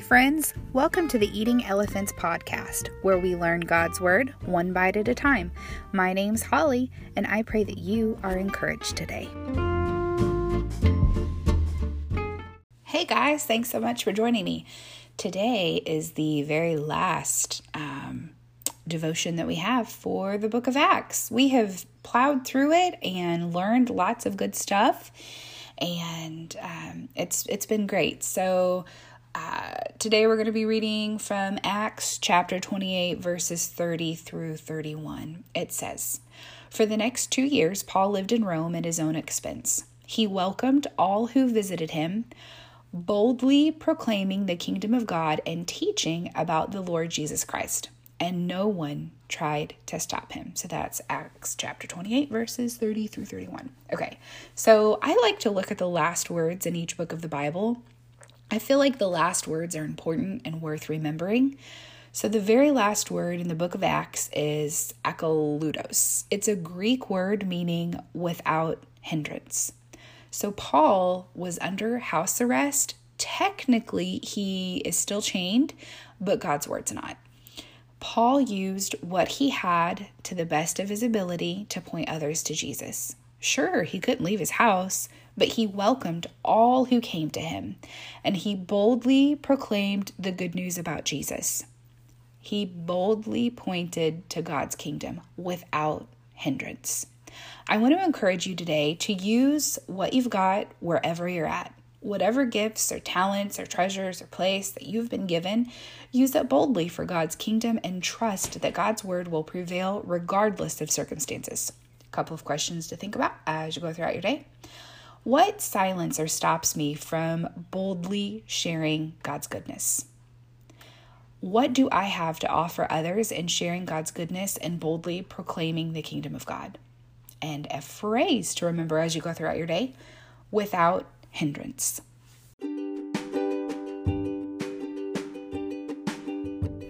friends. Welcome to the Eating Elephants podcast, where we learn God's Word one bite at a time. My name's Holly, and I pray that you are encouraged today. Hey guys, thanks so much for joining me. Today is the very last um, devotion that we have for the book of Acts. We have plowed through it and learned lots of good stuff, and um, it's it's been great. So uh, today we're going to be reading from Acts chapter 28, verses 30 through 31. It says, For the next two years, Paul lived in Rome at his own expense. He welcomed all who visited him, boldly proclaiming the kingdom of God and teaching about the Lord Jesus Christ. And no one tried to stop him. So that's Acts chapter 28, verses 30 through 31. Okay, so I like to look at the last words in each book of the Bible I feel like the last words are important and worth remembering. So, the very last word in the book of Acts is akolutos. It's a Greek word meaning without hindrance. So, Paul was under house arrest. Technically, he is still chained, but God's word's not. Paul used what he had to the best of his ability to point others to Jesus. Sure, he couldn't leave his house, but he welcomed all who came to him, and he boldly proclaimed the good news about Jesus. He boldly pointed to God's kingdom without hindrance. I want to encourage you today to use what you've got wherever you're at. Whatever gifts or talents or treasures or place that you've been given, use it boldly for God's kingdom and trust that God's word will prevail regardless of circumstances. A couple of questions to think about as you go throughout your day. What silence or stops me from boldly sharing God's goodness? What do I have to offer others in sharing God's goodness and boldly proclaiming the kingdom of God? And a phrase to remember as you go throughout your day without hindrance.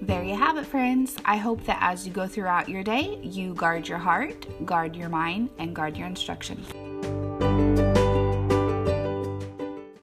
There you have it, friends. I hope that as you go throughout your day, you guard your heart, guard your mind, and guard your instructions.